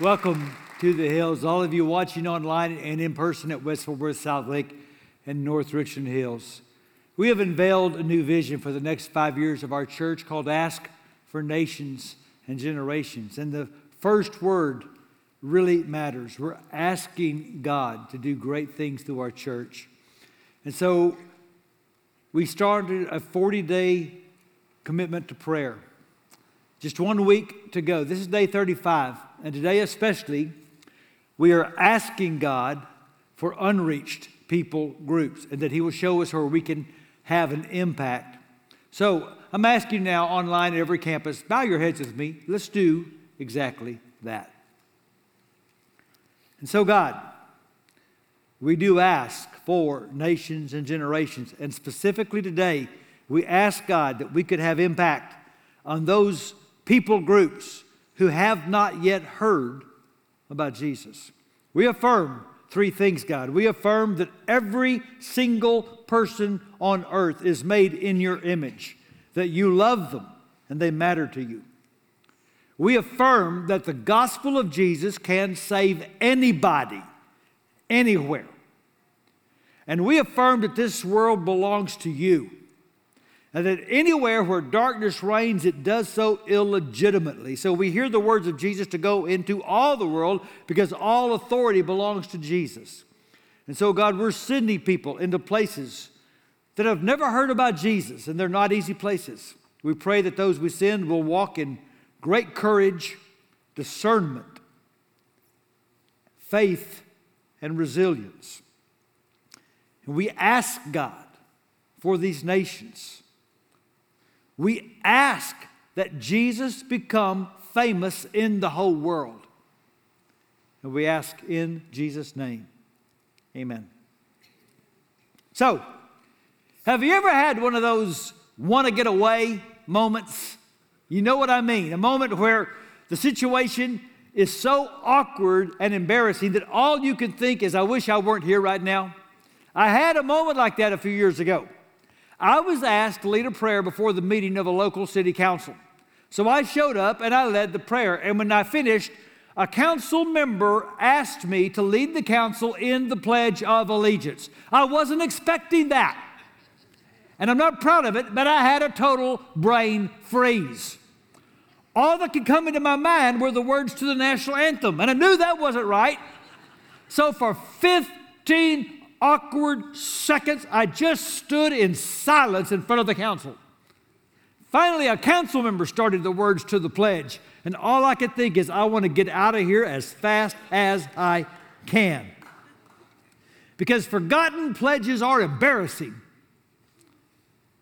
Welcome to the Hills, all of you watching online and in person at West Southlake, and North Richland Hills. We have unveiled a new vision for the next five years of our church called Ask for Nations and Generations. And the first word really matters. We're asking God to do great things through our church. And so we started a 40 day commitment to prayer. Just one week to go. This is day 35. And today, especially, we are asking God for unreached people groups and that He will show us where we can have an impact. So I'm asking you now online at every campus, bow your heads with me. Let's do exactly that. And so, God, we do ask for nations and generations. And specifically today, we ask God that we could have impact on those people groups who have not yet heard about Jesus. We affirm three things, God. We affirm that every single person on earth is made in your image, that you love them and they matter to you. We affirm that the gospel of Jesus can save anybody, anywhere. And we affirm that this world belongs to you and that anywhere where darkness reigns, it does so illegitimately. So we hear the words of Jesus to go into all the world because all authority belongs to Jesus. And so, God, we're sending people into places that have never heard about Jesus, and they're not easy places. We pray that those we send will walk in great courage, discernment, faith, and resilience. And we ask God for these nations we ask that Jesus become famous in the whole world. And we ask in Jesus' name. Amen. So, have you ever had one of those want to get away moments? You know what I mean. A moment where the situation is so awkward and embarrassing that all you can think is, I wish I weren't here right now. I had a moment like that a few years ago. I was asked to lead a prayer before the meeting of a local city council. So I showed up and I led the prayer. And when I finished, a council member asked me to lead the council in the Pledge of Allegiance. I wasn't expecting that. And I'm not proud of it, but I had a total brain freeze. All that could come into my mind were the words to the national anthem, and I knew that wasn't right. So for 15 awkward seconds, I just stood in silence in front of the council. Finally, a council member started the words to the pledge, and all I could think is, I want to get out of here as fast as I can. Because forgotten pledges are embarrassing,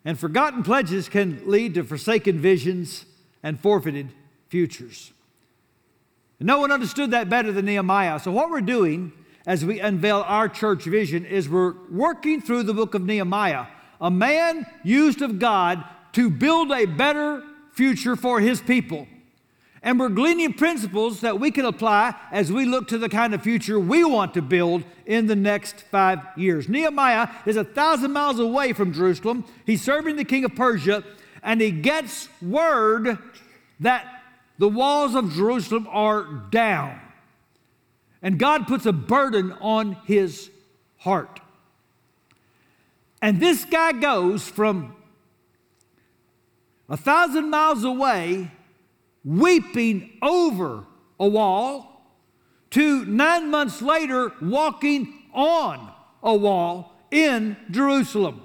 and forgotten pledges can lead to forsaken visions and forfeited futures. And no one understood that better than Nehemiah. So, what we're doing as we unveil our church vision is we're working through the book of Nehemiah, a man used of God to build a better future for his people. And we're gleaning principles that we can apply as we look to the kind of future we want to build in the next five years. Nehemiah is a thousand miles away from Jerusalem. He's serving the king of Persia, and he gets word that the walls of Jerusalem are down. And God puts a burden on his heart. And this guy goes from a thousand miles away, weeping over a wall, to nine months later, walking on a wall in Jerusalem.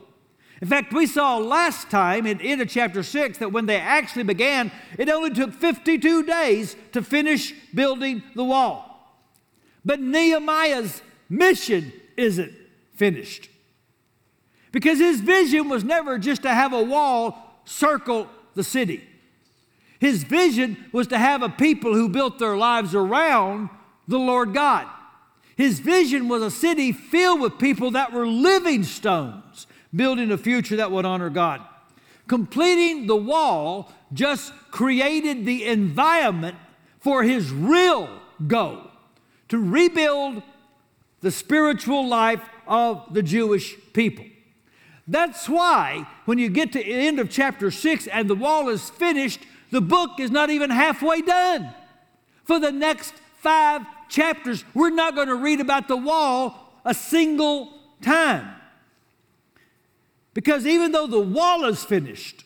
In fact, we saw last time in of chapter 6 that when they actually began, it only took 52 days to finish building the wall. But Nehemiah's mission isn't finished. Because his vision was never just to have a wall circle the city. His vision was to have a people who built their lives around the Lord God. His vision was a city filled with people that were living stones, building a future that would honor God. Completing the wall just created the environment for his real goal to rebuild the spiritual life of the Jewish people. That's why when you get to the end of chapter 6 and the wall is finished, the book is not even halfway done. For the next five chapters, we're not going to read about the wall a single time. Because even though the wall is finished,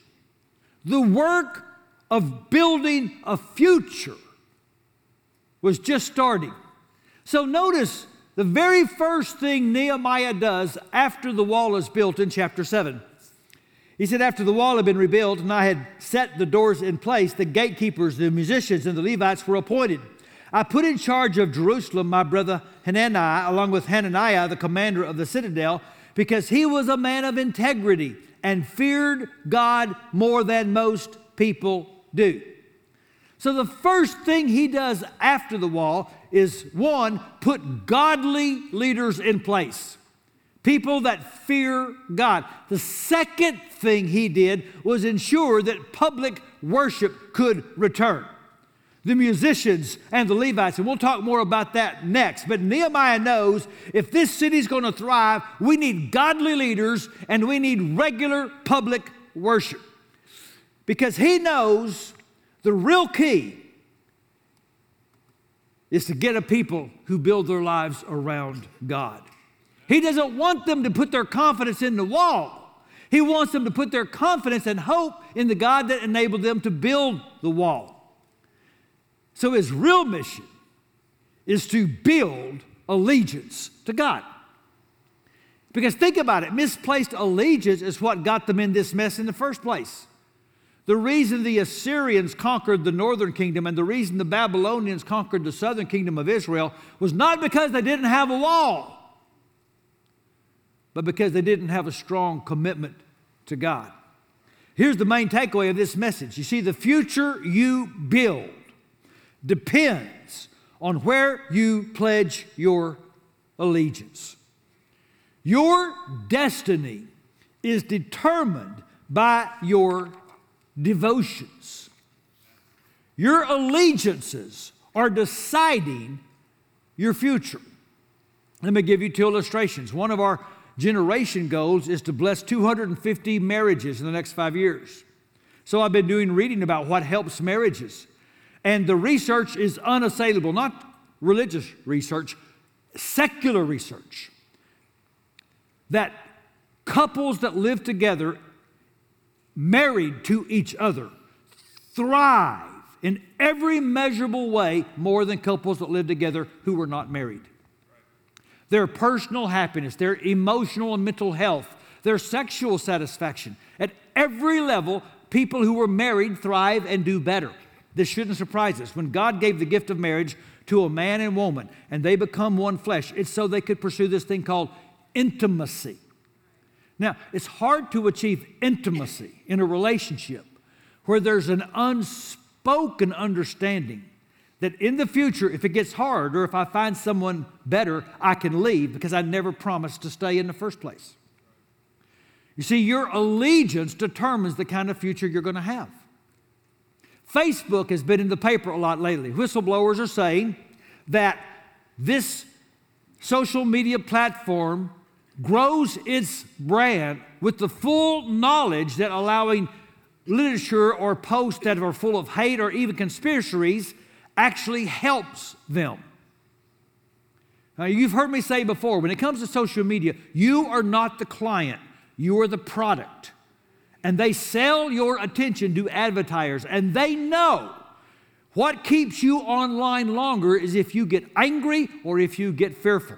the work of building a future was just starting. So notice the very first thing Nehemiah does after the wall is built in chapter 7. He said, After the wall had been rebuilt and I had set the doors in place, the gatekeepers, the musicians, and the Levites were appointed. I put in charge of Jerusalem my brother Hanani, along with Hananiah, the commander of the citadel, because he was a man of integrity and feared God more than most people do. So, the first thing he does after the wall is one, put godly leaders in place, people that fear God. The second thing he did was ensure that public worship could return the musicians and the Levites. And we'll talk more about that next. But Nehemiah knows if this city's going to thrive, we need godly leaders and we need regular public worship. Because he knows the real key is to get a people who build their lives around God. He doesn't want them to put their confidence in the wall. He wants them to put their confidence and hope in the God that enabled them to build the wall. So his real mission is to build allegiance to God. Because think about it misplaced allegiance is what got them in this mess in the first place. The reason the Assyrians conquered the northern kingdom and the reason the Babylonians conquered the southern kingdom of Israel was not because they didn't have a wall, but because they didn't have a strong commitment to God. Here's the main takeaway of this message. You see, the future you build depends on where you pledge your allegiance. Your destiny is determined by your devotions. Your allegiances are deciding your future. Let me give you two illustrations. One of our generation goals is to bless 250 marriages in the next five years. So I've been doing reading about what helps marriages. And the research is unassailable, not religious research, secular research. That couples that live together, married to each other, thrive in every measurable way more than couples that live together who were not married. Their personal happiness, their emotional and mental health, their sexual satisfaction. At every level, people who were married thrive and do better. This shouldn't surprise us. When God gave the gift of marriage to a man and woman and they become one flesh, it's so they could pursue this thing called intimacy. Now, it's hard to achieve intimacy in a relationship where there's an unspoken understanding that in the future, if it gets hard or if I find someone better, I can leave because I never promised to stay in the first place. You see, your allegiance determines the kind of future you're going to have. Facebook has been in the paper a lot lately. Whistleblowers are saying that this social media platform grows its brand with the full knowledge that allowing literature or posts that are full of hate or even conspiracies actually helps them. Now, you've heard me say before when it comes to social media, you are not the client, you are the product and they sell your attention to advertisers, and they know what keeps you online longer is if you get angry or if you get fearful.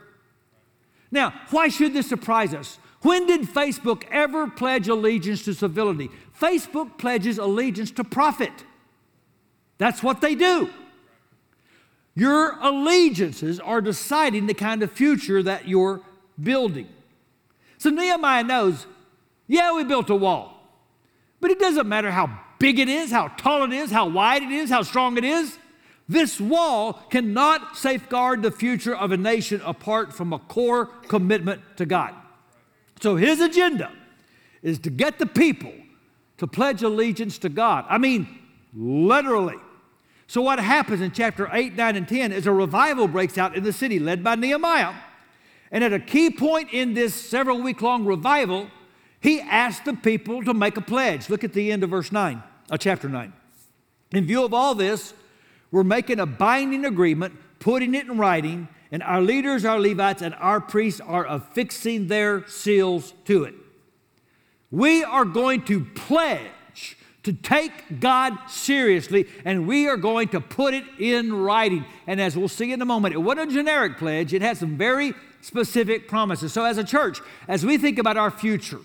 Now, why should this surprise us? When did Facebook ever pledge allegiance to civility? Facebook pledges allegiance to profit. That's what they do. Your allegiances are deciding the kind of future that you're building. So Nehemiah knows, yeah, we built a wall. But it doesn't matter how big it is, how tall it is, how wide it is, how strong it is. This wall cannot safeguard the future of a nation apart from a core commitment to God. So his agenda is to get the people to pledge allegiance to God. I mean, literally. So, what happens in chapter 8, 9, and 10 is a revival breaks out in the city led by Nehemiah. And at a key point in this several week long revival, he asked the people to make a pledge. Look at the end of verse 9, uh, chapter 9. In view of all this, we're making a binding agreement putting it in writing, and our leaders, our Levites, and our priests are affixing their seals to it. We are going to pledge to take God seriously, and we are going to put it in writing. And as we'll see in a moment, it wasn't a generic pledge, it had some very specific promises. So, as a church, as we think about our future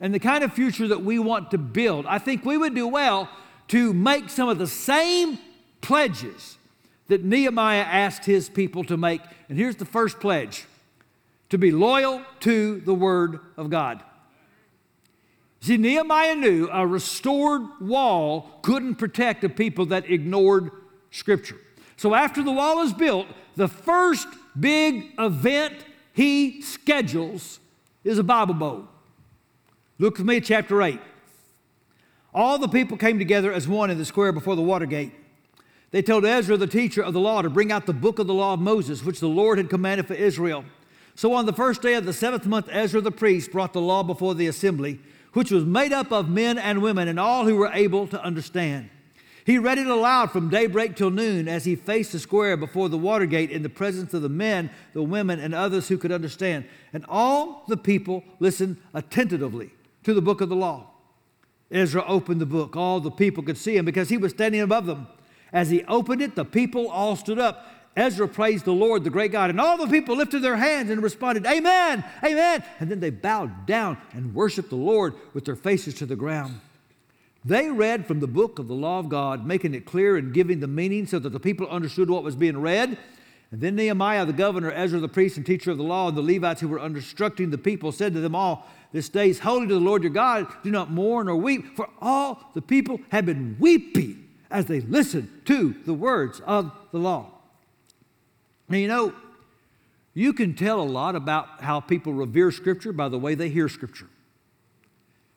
and the kind of future that we want to build, I think we would do well to make some of the same pledges that Nehemiah asked his people to make. And here's the first pledge to be loyal to the Word of God. See, Nehemiah knew a restored wall couldn't protect a people that ignored Scripture. So after the wall is built, the first big event he schedules is a Bible bowl. Look with me at chapter 8. All the people came together as one in the square before the water gate. They told Ezra, the teacher of the law, to bring out the book of the law of Moses, which the Lord had commanded for Israel. So on the first day of the seventh month, Ezra the priest brought the law before the assembly, which was made up of men and women and all who were able to understand. He read it aloud from daybreak till noon as he faced the square before the water gate in the presence of the men, the women, and others who could understand. And all the people listened attentively to the book of the law. Ezra opened the book. All the people could see him because he was standing above them. As he opened it, the people all stood up. Ezra praised the Lord, the great God, and all the people lifted their hands and responded, Amen, Amen. And then they bowed down and worshiped the Lord with their faces to the ground. They read from the book of the law of God, making it clear and giving the meaning so that the people understood what was being read. And then Nehemiah, the governor, Ezra, the priest and teacher of the law, and the Levites who were instructing the people said to them all, This day is holy to the Lord your God. Do not mourn or weep, for all the people have been weeping as they listen to the words of the law. Now, you know, you can tell a lot about how people revere Scripture by the way they hear Scripture.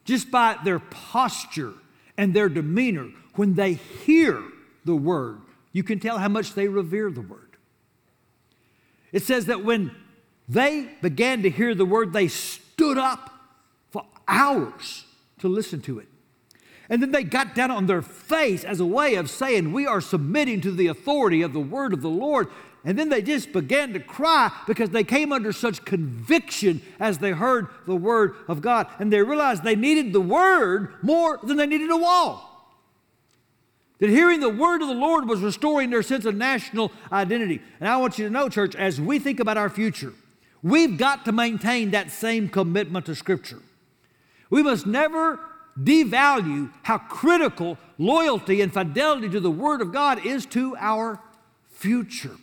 Just by their posture and their demeanor when they hear the Word, you can tell how much they revere the Word. It says that when they began to hear the Word, they stood up for hours to listen to it. And then they got down on their face as a way of saying, We are submitting to the authority of the word of the Lord. And then they just began to cry because they came under such conviction as they heard the word of God. And they realized they needed the word more than they needed a wall. That hearing the word of the Lord was restoring their sense of national identity. And I want you to know, church, as we think about our future, we've got to maintain that same commitment to Scripture. We must never devalue how critical loyalty and fidelity to the Word of God is to our future.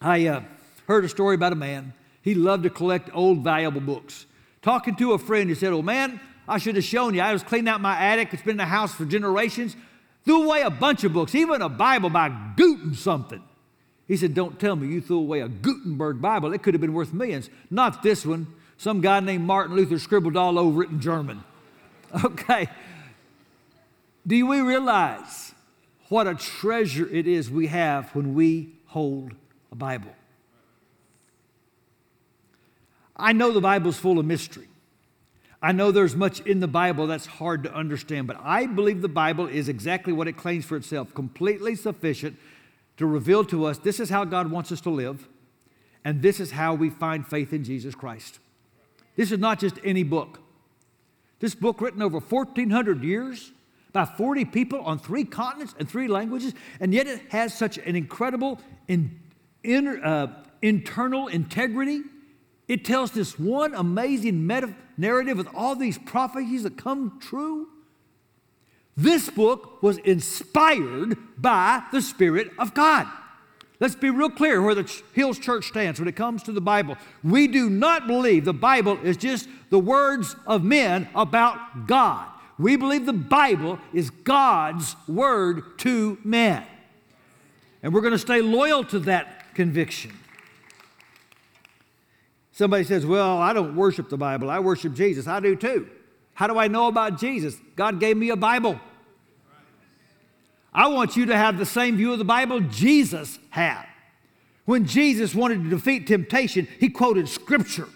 I uh, heard a story about a man. He loved to collect old, valuable books. Talking to a friend, he said, Oh, man, I should have shown you. I was cleaning out my attic. It's been in the house for generations. Threw away a bunch of books, even a Bible by Guten something. He said, Don't tell me you threw away a Gutenberg Bible. It could have been worth millions. Not this one. Some guy named Martin Luther scribbled all over it in German. Okay. Do we realize what a treasure it is we have when we hold a Bible? I know the Bible's full of mystery. I know there's much in the Bible that's hard to understand, but I believe the Bible is exactly what it claims for itself completely sufficient to reveal to us this is how God wants us to live, and this is how we find faith in Jesus Christ. This is not just any book. This book, written over 1,400 years by 40 people on three continents and three languages, and yet it has such an incredible in, in, uh, internal integrity. It tells this one amazing meta narrative with all these prophecies that come true. This book was inspired by the Spirit of God. Let's be real clear where the Hills Church stands when it comes to the Bible. We do not believe the Bible is just the words of men about God. We believe the Bible is God's word to men. And we're going to stay loyal to that conviction. Somebody says, Well, I don't worship the Bible, I worship Jesus. I do too. How do I know about Jesus? God gave me a Bible. I want you to have the same view of the Bible Jesus had. When Jesus wanted to defeat temptation, he quoted scripture.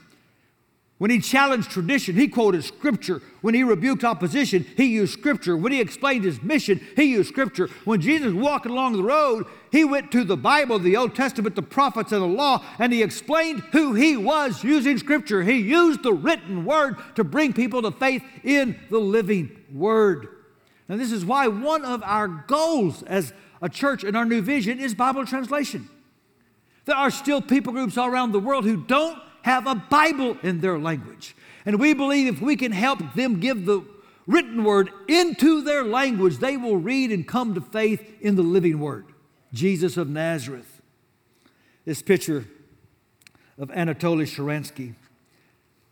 When he challenged tradition, he quoted scripture. When he rebuked opposition, he used scripture. When he explained his mission, he used scripture. When Jesus walked along the road, he went to the Bible, the Old Testament, the prophets, and the law, and he explained who he was using scripture. He used the written word to bring people to faith in the living word. Now, this is why one of our goals as a church in our new vision is Bible translation. There are still people groups all around the world who don't have a Bible in their language. And we believe if we can help them give the written word into their language, they will read and come to faith in the living word, Jesus of Nazareth. This picture of Anatoly Sharansky,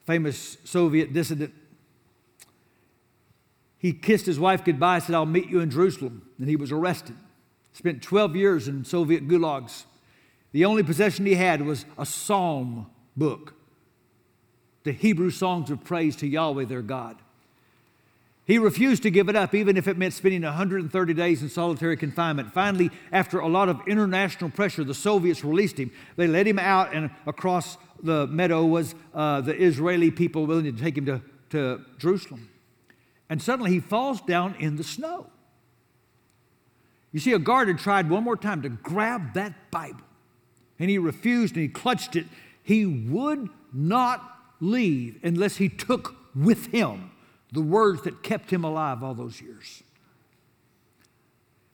famous Soviet dissident, he kissed his wife goodbye, said, I'll meet you in Jerusalem. And he was arrested. Spent 12 years in Soviet gulags. The only possession he had was a psalm book, the Hebrew songs of praise to Yahweh their God. He refused to give it up, even if it meant spending 130 days in solitary confinement. Finally, after a lot of international pressure, the Soviets released him. They let him out, and across the meadow was uh, the Israeli people willing to take him to, to Jerusalem. And suddenly he falls down in the snow. You see, a guard had tried one more time to grab that Bible, and he refused and he clutched it he would not leave unless he took with him the words that kept him alive all those years.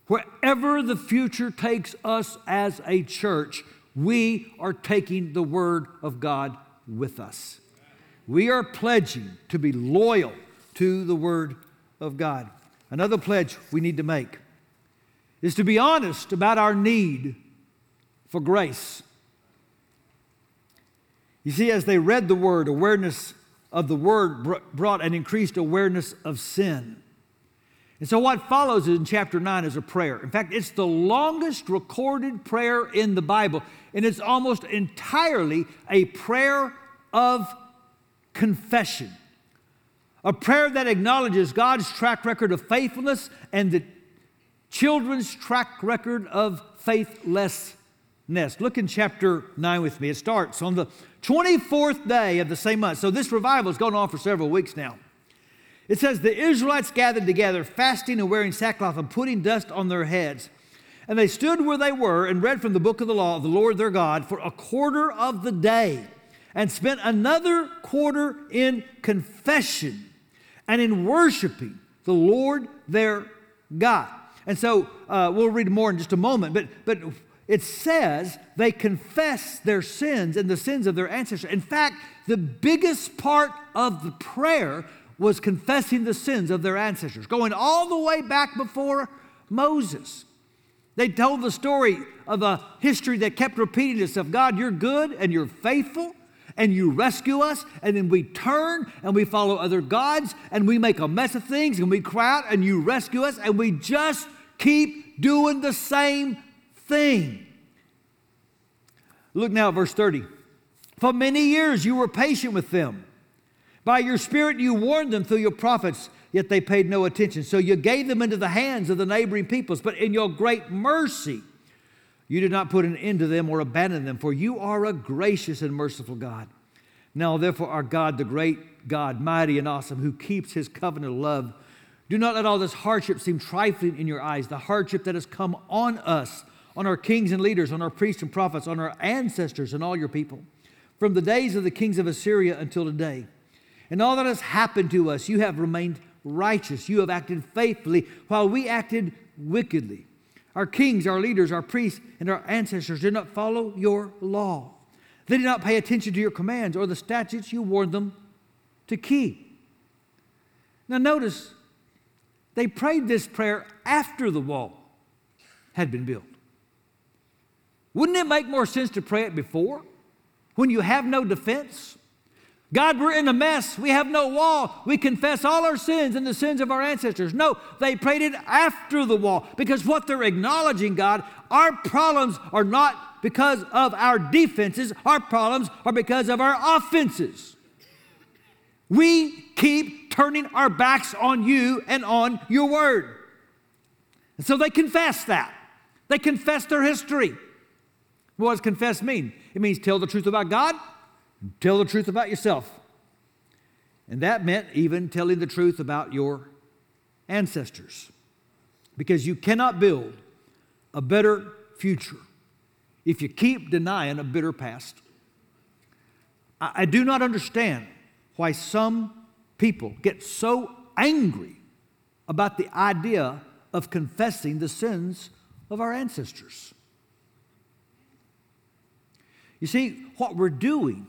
Wherever the future takes us as a church, we are taking the Word of God with us. We are pledging to be loyal to the Word of God. Another pledge we need to make is to be honest about our need for grace. You see, as they read the word, awareness of the word brought an increased awareness of sin. And so, what follows in chapter 9 is a prayer. In fact, it's the longest recorded prayer in the Bible, and it's almost entirely a prayer of confession. A prayer that acknowledges God's track record of faithfulness and the children's track record of faithlessness. Look in chapter 9 with me. It starts on the 24th day of the same month. So this revival has gone on for several weeks now. It says, The Israelites gathered together, fasting and wearing sackcloth and putting dust on their heads. And they stood where they were and read from the book of the law of the Lord their God for a quarter of the day and spent another quarter in confession and in worshiping the Lord their God. And so uh, we'll read more in just a moment, but, but it says they confess their sins and the sins of their ancestors. In fact, the biggest part of the prayer was confessing the sins of their ancestors, going all the way back before Moses. They told the story of a history that kept repeating itself God, you're good and you're faithful and you rescue us, and then we turn and we follow other gods and we make a mess of things and we cry out and you rescue us, and we just keep doing the same thing. Look now at verse 30. For many years you were patient with them. By your spirit you warned them through your prophets, yet they paid no attention. So you gave them into the hands of the neighboring peoples. But in your great mercy, you did not put an end to them or abandon them, for you are a gracious and merciful God. Now, therefore, our God, the great God, mighty and awesome, who keeps his covenant of love, do not let all this hardship seem trifling in your eyes, the hardship that has come on us on our kings and leaders, on our priests and prophets, on our ancestors and all your people, from the days of the kings of Assyria until today. And all that has happened to us, you have remained righteous. You have acted faithfully while we acted wickedly. Our kings, our leaders, our priests, and our ancestors did not follow your law. They did not pay attention to your commands or the statutes you warned them to keep. Now, notice they prayed this prayer after the wall had been built. Wouldn't it make more sense to pray it before? When you have no defense? God, we're in a mess. We have no wall. We confess all our sins and the sins of our ancestors. No, they prayed it after the wall because what they're acknowledging, God, our problems are not because of our defenses, our problems are because of our offenses. We keep turning our backs on you and on your word. And so they confess that. They confess their history. What does confess mean? It means tell the truth about God, tell the truth about yourself. And that meant even telling the truth about your ancestors. Because you cannot build a better future if you keep denying a bitter past. I, I do not understand why some people get so angry about the idea of confessing the sins of our ancestors. You see, what we're doing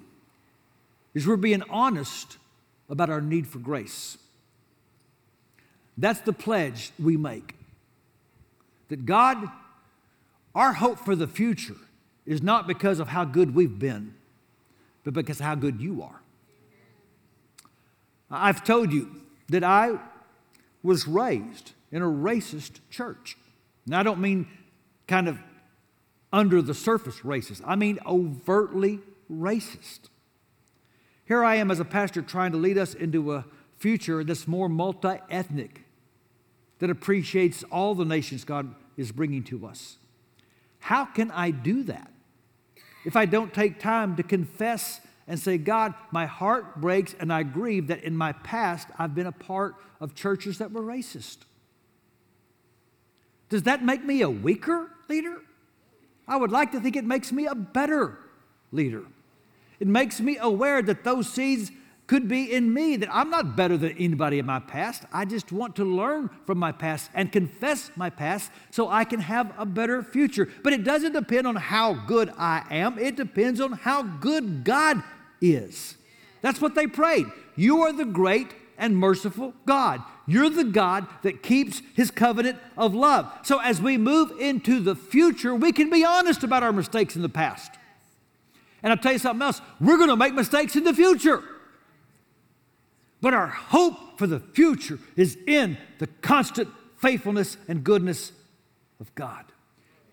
is we're being honest about our need for grace. That's the pledge we make. That God, our hope for the future is not because of how good we've been, but because of how good you are. I've told you that I was raised in a racist church. And I don't mean kind of under the surface racist, I mean overtly racist. Here I am as a pastor trying to lead us into a future that's more multi ethnic, that appreciates all the nations God is bringing to us. How can I do that if I don't take time to confess and say, God, my heart breaks and I grieve that in my past I've been a part of churches that were racist? Does that make me a weaker leader? I would like to think it makes me a better leader. It makes me aware that those seeds could be in me, that I'm not better than anybody in my past. I just want to learn from my past and confess my past so I can have a better future. But it doesn't depend on how good I am, it depends on how good God is. That's what they prayed. You are the great and merciful God. You're the God that keeps his covenant of love. So as we move into the future, we can be honest about our mistakes in the past. And I'll tell you something else we're going to make mistakes in the future. But our hope for the future is in the constant faithfulness and goodness of God.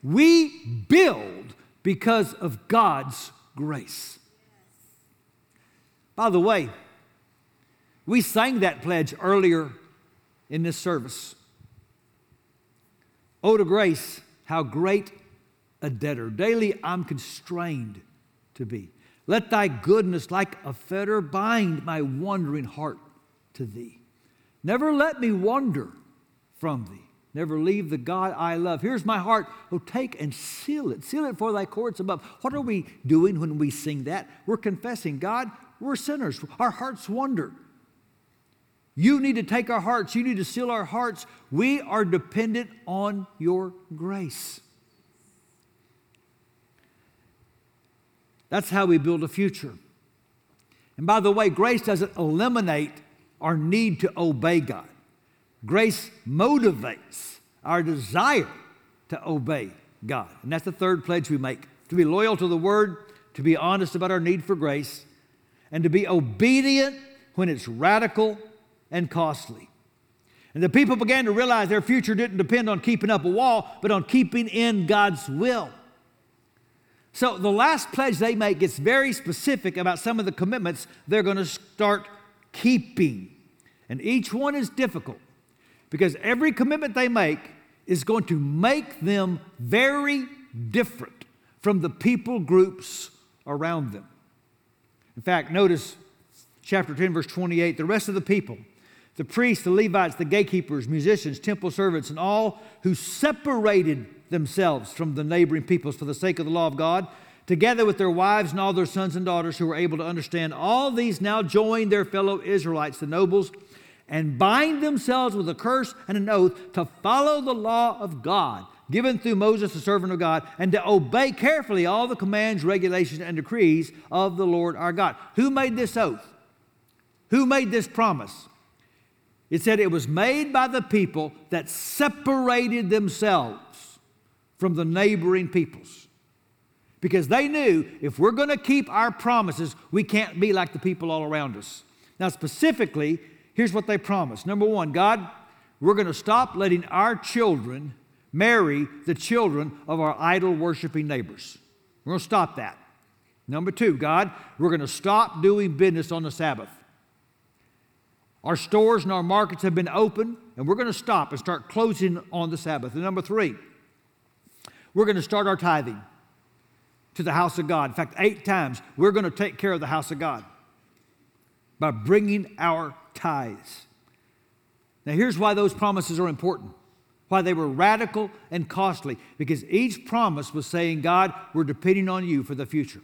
We build because of God's grace. By the way, we sang that pledge earlier in this service. Oh, to grace, how great a debtor. Daily I'm constrained to be. Let thy goodness, like a fetter, bind my wandering heart to thee. Never let me wander from thee. Never leave the God I love. Here's my heart. Oh, take and seal it. Seal it for thy courts above. What are we doing when we sing that? We're confessing, God, we're sinners. Our hearts wander. You need to take our hearts. You need to seal our hearts. We are dependent on your grace. That's how we build a future. And by the way, grace doesn't eliminate our need to obey God. Grace motivates our desire to obey God. And that's the third pledge we make to be loyal to the word, to be honest about our need for grace, and to be obedient when it's radical and costly. And the people began to realize their future didn't depend on keeping up a wall, but on keeping in God's will. So the last pledge they make gets very specific about some of the commitments they're going to start keeping. And each one is difficult because every commitment they make is going to make them very different from the people groups around them. In fact, notice chapter 10, verse 28 the rest of the people, the priests, the Levites, the gatekeepers, musicians, temple servants, and all who separated themselves from the neighboring peoples for the sake of the law of God, together with their wives and all their sons and daughters who were able to understand. All these now join their fellow Israelites, the nobles, and bind themselves with a curse and an oath to follow the law of God given through Moses, the servant of God, and to obey carefully all the commands, regulations, and decrees of the Lord our God. Who made this oath? Who made this promise? It said it was made by the people that separated themselves from the neighboring peoples because they knew if we're going to keep our promises, we can't be like the people all around us. Now, specifically, here's what they promised. Number one, God, we're going to stop letting our children marry the children of our idol worshiping neighbors. We're going to stop that. Number two, God, we're going to stop doing business on the Sabbath. Our stores and our markets have been open, and we're going to stop and start closing on the Sabbath. And number three, we're going to start our tithing to the house of God. In fact, eight times we're going to take care of the house of God. by bringing our tithes. Now, here's why those promises are important why they were radical and costly, because each promise was saying, God, we're depending on you for the future.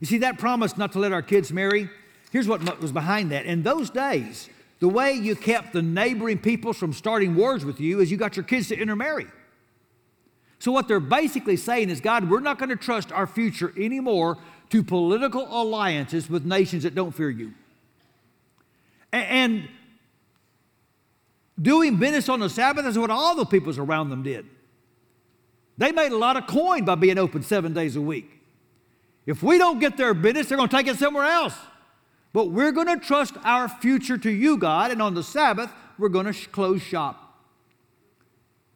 You see, that promise not to let our kids marry, here's what was behind that. In those days, the way you kept the neighboring peoples from starting wars with you is you got your kids to intermarry. So, what they're basically saying is, God, we're not going to trust our future anymore to political alliances with nations that don't fear you. And doing business on the Sabbath is what all the peoples around them did. They made a lot of coin by being open seven days a week. If we don't get their business, they're going to take it somewhere else. But we're going to trust our future to you, God, and on the Sabbath, we're going to sh- close shop.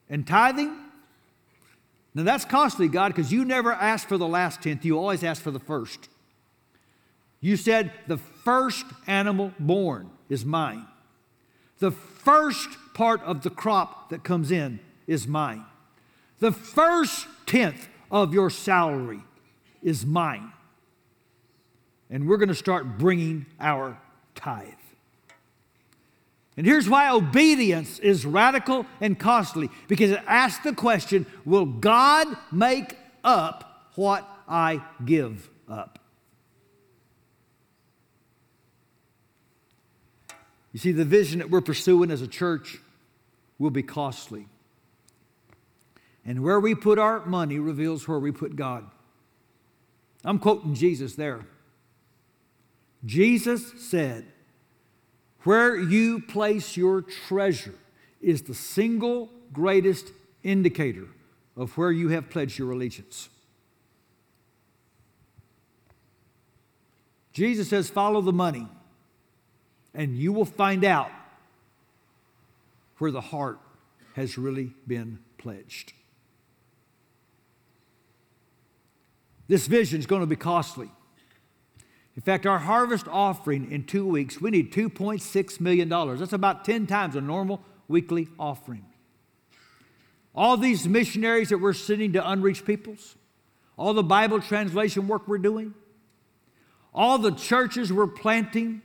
And tithing, now that's costly, God, because you never ask for the last tenth, you always ask for the first. You said, The first animal born is mine. The first part of the crop that comes in is mine. The first tenth of your salary is mine. And we're going to start bringing our tithe. And here's why obedience is radical and costly because it asks the question Will God make up what I give up? You see, the vision that we're pursuing as a church will be costly. And where we put our money reveals where we put God. I'm quoting Jesus there. Jesus said, Where you place your treasure is the single greatest indicator of where you have pledged your allegiance. Jesus says, Follow the money and you will find out where the heart has really been pledged. This vision is going to be costly. In fact, our harvest offering in two weeks, we need $2.6 million. That's about 10 times a normal weekly offering. All these missionaries that we're sending to unreached peoples, all the Bible translation work we're doing, all the churches we're planting,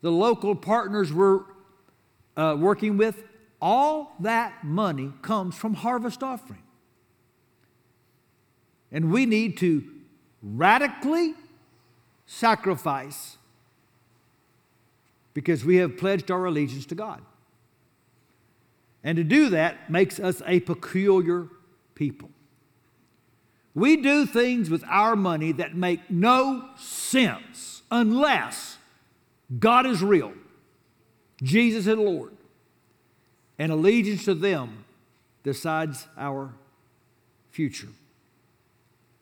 the local partners we're uh, working with, all that money comes from harvest offering. And we need to radically sacrifice because we have pledged our allegiance to God. And to do that makes us a peculiar people. We do things with our money that make no sense unless God is real, Jesus is Lord, and allegiance to them decides our future.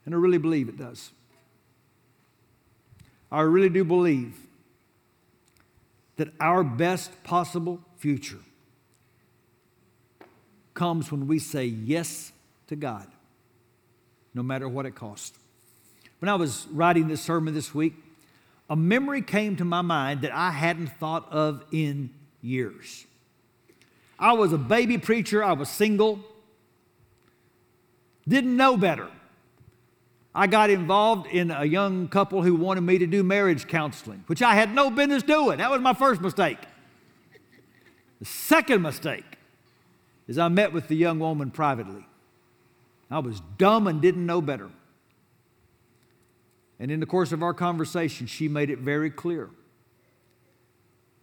And I really believe it does. I really do believe that our best possible future comes when we say yes to God, no matter what it costs. When I was writing this sermon this week, a memory came to my mind that I hadn't thought of in years. I was a baby preacher, I was single, didn't know better. I got involved in a young couple who wanted me to do marriage counseling, which I had no business doing. That was my first mistake. The second mistake is I met with the young woman privately. I was dumb and didn't know better. And in the course of our conversation, she made it very clear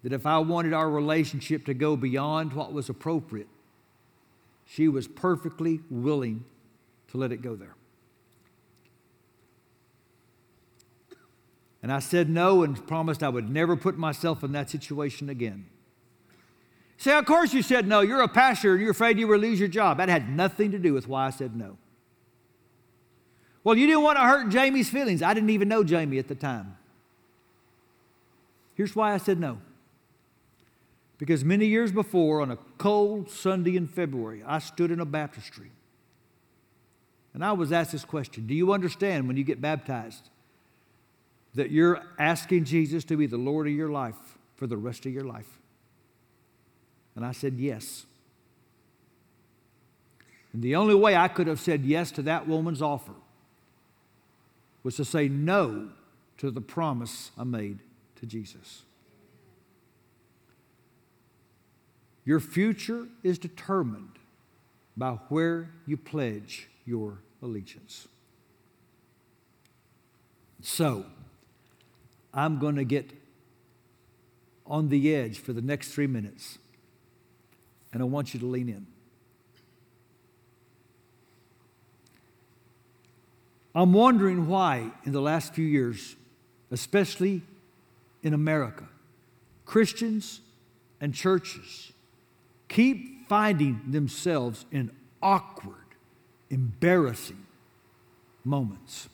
that if I wanted our relationship to go beyond what was appropriate, she was perfectly willing to let it go there. And I said no and promised I would never put myself in that situation again. Say, of course you said no. You're a pastor and you're afraid you will lose your job. That had nothing to do with why I said no. Well, you didn't want to hurt Jamie's feelings. I didn't even know Jamie at the time. Here's why I said no. Because many years before, on a cold Sunday in February, I stood in a baptistry. And I was asked this question Do you understand when you get baptized that you're asking Jesus to be the Lord of your life for the rest of your life? And I said, Yes. And the only way I could have said yes to that woman's offer was to say no to the promise I made to Jesus. Your future is determined by where you pledge your allegiance. So, I'm going to get on the edge for the next three minutes, and I want you to lean in. I'm wondering why, in the last few years, especially in America, Christians and churches keep finding themselves in awkward, embarrassing moments.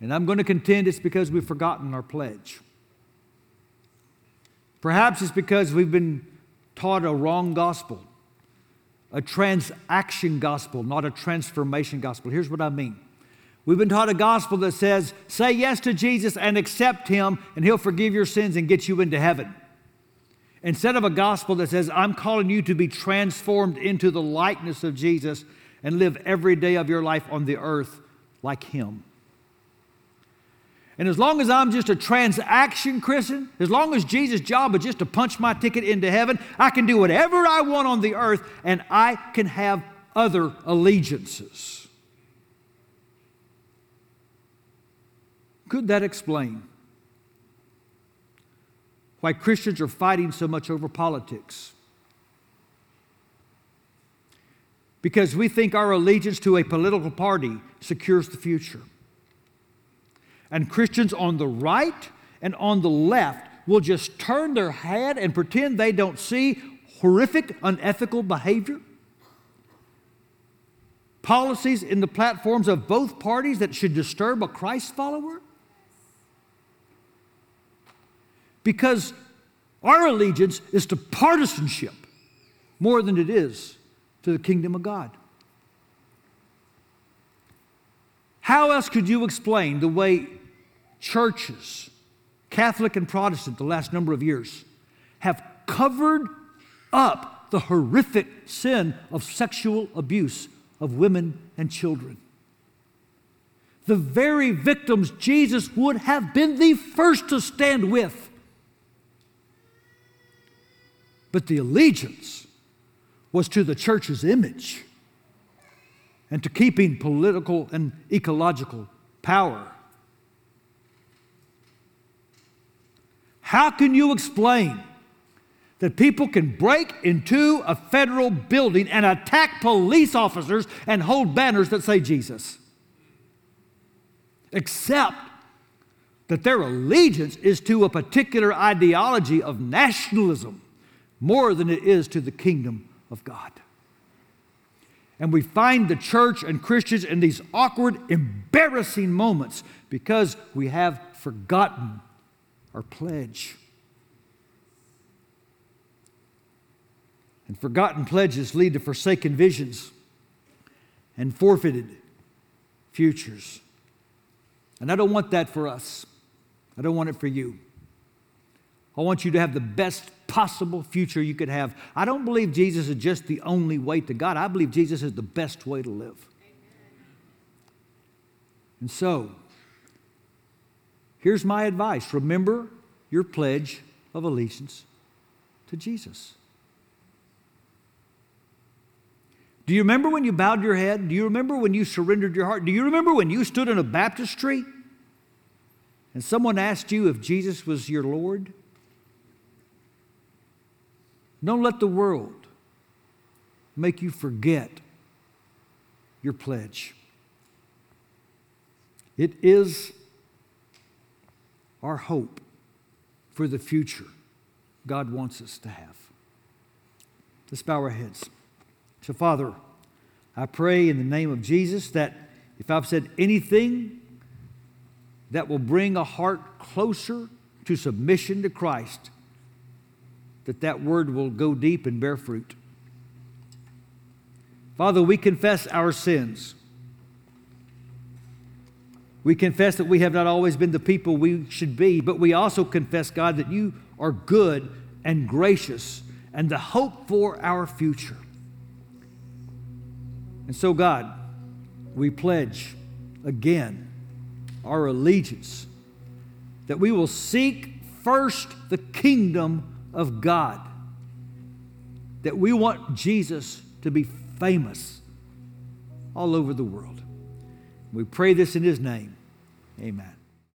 And I'm going to contend it's because we've forgotten our pledge. Perhaps it's because we've been taught a wrong gospel, a transaction gospel, not a transformation gospel. Here's what I mean. We've been taught a gospel that says, say yes to Jesus and accept him, and he'll forgive your sins and get you into heaven. Instead of a gospel that says, I'm calling you to be transformed into the likeness of Jesus and live every day of your life on the earth like him. And as long as I'm just a transaction Christian, as long as Jesus' job is just to punch my ticket into heaven, I can do whatever I want on the earth and I can have other allegiances. Could that explain why Christians are fighting so much over politics? Because we think our allegiance to a political party secures the future. And Christians on the right and on the left will just turn their head and pretend they don't see horrific, unethical behavior. Policies in the platforms of both parties that should disturb a Christ follower. Because our allegiance is to partisanship more than it is to the kingdom of God. How else could you explain the way churches, Catholic and Protestant, the last number of years, have covered up the horrific sin of sexual abuse of women and children. The very victims Jesus would have been the first to stand with. But the allegiance was to the church's image and to keeping political and ecological power. How can you explain that people can break into a federal building and attack police officers and hold banners that say Jesus? Except that their allegiance is to a particular ideology of nationalism more than it is to the kingdom of God. And we find the church and Christians in these awkward, embarrassing moments because we have forgotten our pledge. And forgotten pledges lead to forsaken visions and forfeited futures. And I don't want that for us. I don't want it for you. I want you to have the best possible future you could have. I don't believe Jesus is just the only way to God. I believe Jesus is the best way to live. And so, Here's my advice remember your pledge of allegiance to Jesus. Do you remember when you bowed your head? Do you remember when you surrendered your heart? Do you remember when you stood in a baptistry and someone asked you if Jesus was your Lord? Don't let the world make you forget your pledge. It is our hope for the future God wants us to have. Let's bow our heads. So, Father, I pray in the name of Jesus that if I've said anything that will bring a heart closer to submission to Christ, that that word will go deep and bear fruit. Father, we confess our sins. We confess that we have not always been the people we should be, but we also confess, God, that you are good and gracious and the hope for our future. And so, God, we pledge again our allegiance that we will seek first the kingdom of God that we want Jesus to be famous all over the world. We pray this in His name. Amen.